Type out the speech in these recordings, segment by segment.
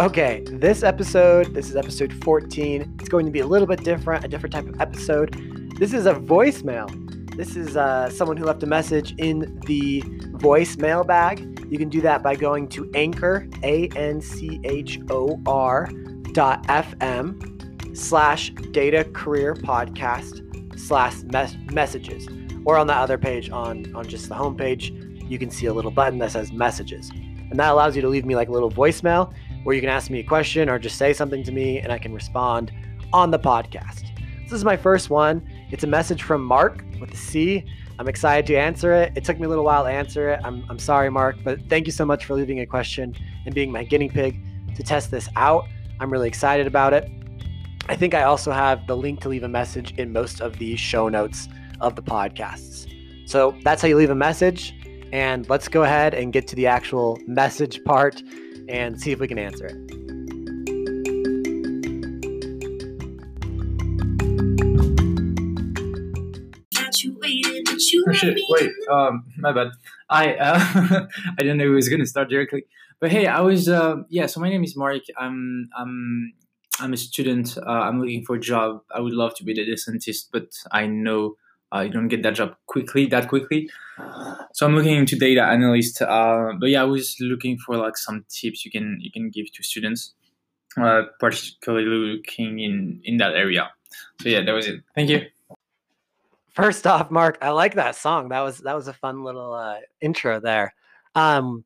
Okay, this episode, this is episode 14. It's going to be a little bit different, a different type of episode. This is a voicemail. This is uh, someone who left a message in the voicemail bag. You can do that by going to anchor, A N C H O R dot FM slash data career podcast slash mes- messages. Or on the other page on, on just the homepage, you can see a little button that says messages. And that allows you to leave me like a little voicemail where you can ask me a question or just say something to me and I can respond on the podcast. This is my first one. It's a message from Marc with a C. I'm excited to answer it. It took me a little while to answer it. I'm, I'm sorry, Marc, but thank you so much for leaving a question and being my guinea pig to test this out. I'm really excited about it. I think I also have the link to leave a message in most of the show notes of the podcasts. So that's how you leave a message. And let's go ahead and get to the actual message part and see if we can answer it. Oh shit! Wait, um, my bad. I uh, I didn't know it was gonna start directly. But hey, I was uh, yeah. So my name is Marc. I'm I'm I'm a student. Uh, I'm looking for a job. I would love to be a data scientist, but I know uh, you don't get that job quickly that quickly. So I'm looking into data analyst. Uh, but yeah, I was looking for like some tips you can you can give to students, uh, particularly looking in in that area. So yeah, that was it. Thank you. First off, Marc, I like that song. That was that was a fun little uh, intro there. Um,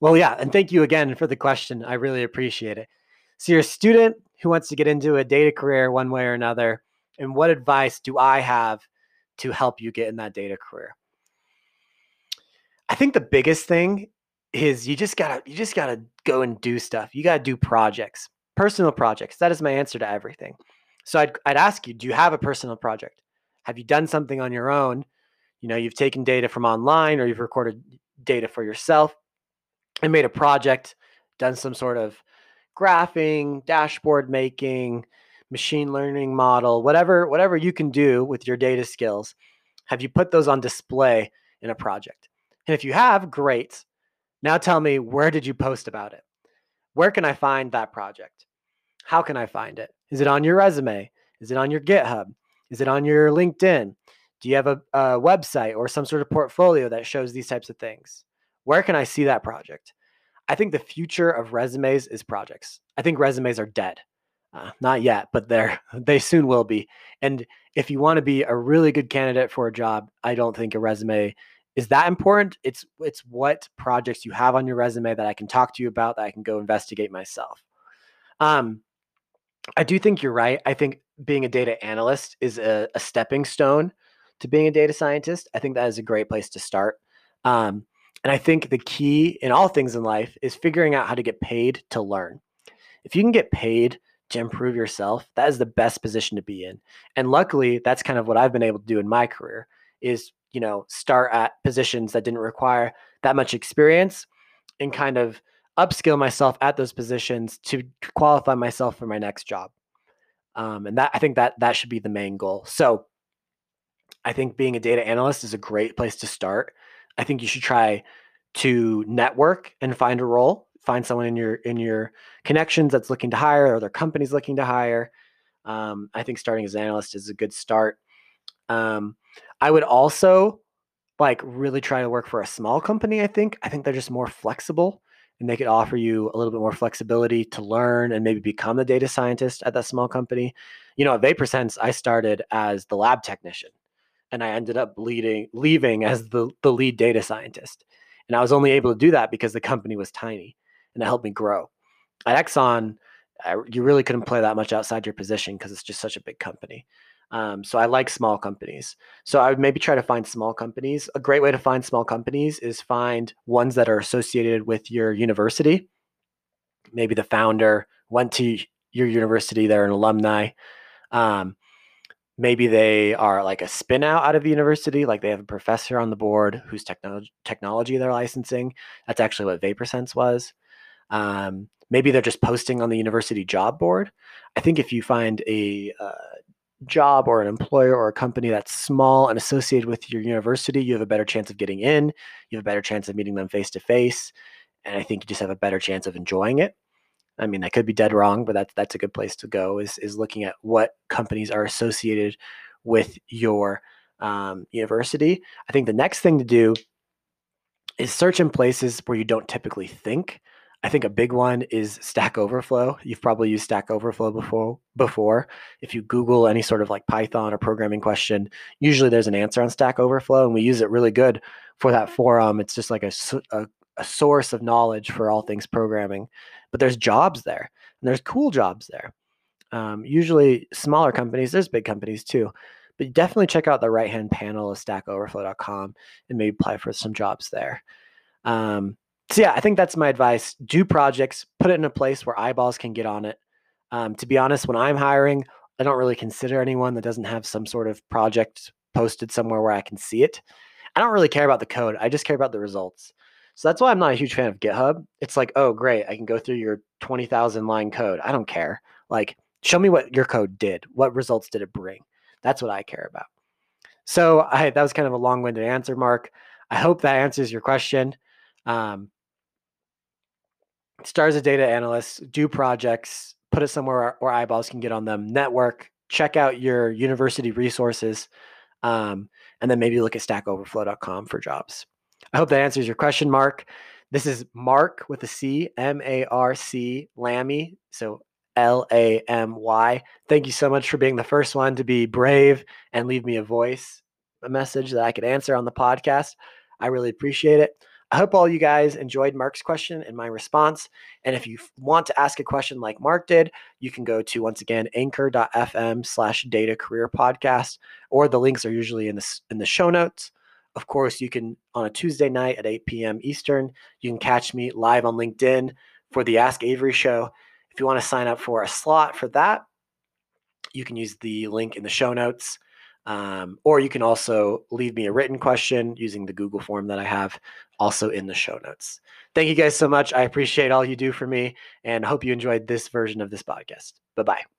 well, yeah, and thank you again for the question. I really appreciate it. So you're a student who wants to get into a data career one way or another, and what advice do I have to help you get in that data career? I think the biggest thing is you just gotta you just gotta go and do stuff. You gotta do projects, personal projects. That is my answer to everything. So I'd I'd ask you, do you have a personal project? Have you done something on your own? You know, you've taken data from online or you've recorded data for yourself and made a project, done some sort of graphing, dashboard making, machine learning model, whatever whatever you can do with your data skills. Have you put those on display in a project? And if you have, great. Now tell me where did you post about it? Where can I find that project? How can I find it? Is it on your resume? Is it on your GitHub? Is it on your LinkedIn? Do you have a, a, website or some sort of portfolio that shows these types of things? Where can I see that project? I think the future of resumes is projects. I think resumes are dead. Uh, not yet, but they're they soon will be. And if you want to be a really good candidate for a job, I don't think a resume is that important. It's it's what projects you have on your resume that I can talk to you about that I can go investigate myself. Um, I do think you're right. I think being a data analyst is a, a, stepping stone to being a data scientist. I think that is a great place to start. Um, and I think the key in all things in life is figuring out how to get paid to learn. If you can get paid to improve yourself, that is the best position to be in. And luckily, that's kind of what I've been able to do in my career is, you know, start at positions that didn't require that much experience and kind of upskill myself at those positions to qualify myself for my next job. Um, and that I think that that should be the main goal. So I think being a data analyst is a great place to start. I think you should try to network and find a role. Find someone in your in your connections that's looking to hire, or their company's looking to hire. Um, I think starting as an analyst is a good start. Um, I would also like really try to work for a small company. I think I think they're just more flexible and they could offer you a little bit more flexibility to learn and maybe become a data scientist at that small company. You know, at VaporSense, I started as the lab technician and I ended up leading, leaving as the, the lead data scientist. And I was only able to do that because the company was tiny and it helped me grow. At Exxon, I, you really couldn't play that much outside your position because it's just such a big company. Um, so I like small companies. So I would maybe try to find small companies. A great way to find small companies is find ones that are associated with your university. Maybe the founder went to your university, they're an alumni. Um, maybe they are like a spin out out of the university, like they have a professor on the board whose technology technology they're licensing. That's actually what VaporSense was. Um, maybe they're just posting on the university job board. I think if you find a uh, job or an employer or a company that's small and associated with your university, you have a better chance of getting in. You have a better chance of meeting them face to face. And I think you just have a better chance of enjoying it. I mean, I could be dead wrong, but that's that's a good place to go. Is is looking at what companies are associated with your um, university. I think the next thing to do is search in places where you don't typically think. I think a big one is Stack Overflow. You've probably used Stack Overflow before. Before, if you Google any sort of like Python or programming question, usually there's an answer on Stack Overflow, and we use it really good for that forum. It's just like a, a, a source of knowledge for all things programming. But there's jobs there, and there's cool jobs there. Um, usually, smaller companies. There's big companies too, but definitely check out the right hand panel of StackOverflow.com and maybe apply for some jobs there. Um, so yeah, I think that's my advice. Do projects, put it in a place where eyeballs can get on it. Um, to be honest, when I'm hiring, I don't really consider anyone that doesn't have some sort of project posted somewhere where I can see it. I don't really care about the code. I just care about the results. So that's why I'm not a huge fan of GitHub. It's like, oh, great, I can go through your 20,000 line code. I don't care. Like, show me what your code did. What results did it bring? That's what I care about. So I that was kind of a long-winded answer, Marc. I hope that answers your question. Um, start as a data analyst, do projects, put it somewhere where eyeballs can get on them, network, check out your university resources, um, and then maybe look at stackoverflow.com for jobs. I hope that answers your question, Marc. This is Marc with a C, M A R C, Lamy. So L A M Y. Thank you so much for being the first one to be brave and leave me a voice, a message that I could answer on the podcast. I really appreciate it. I hope all you guys enjoyed Marc's question and my response. And if you want to ask a question like Marc did, you can go to once again anchor.fm slash data career podcast, or the links are usually in the in the show notes. Of course, you can on a Tuesday night at 8 p.m. Eastern, you can catch me live on LinkedIn for the Ask Avery show. If you want to sign up for a slot for that, you can use the link in the show notes. Um, or you can also leave me a written question using the Google form that I have also in the show notes. Thank you guys so much. I appreciate all you do for me and hope you enjoyed this version of this podcast. Bye bye.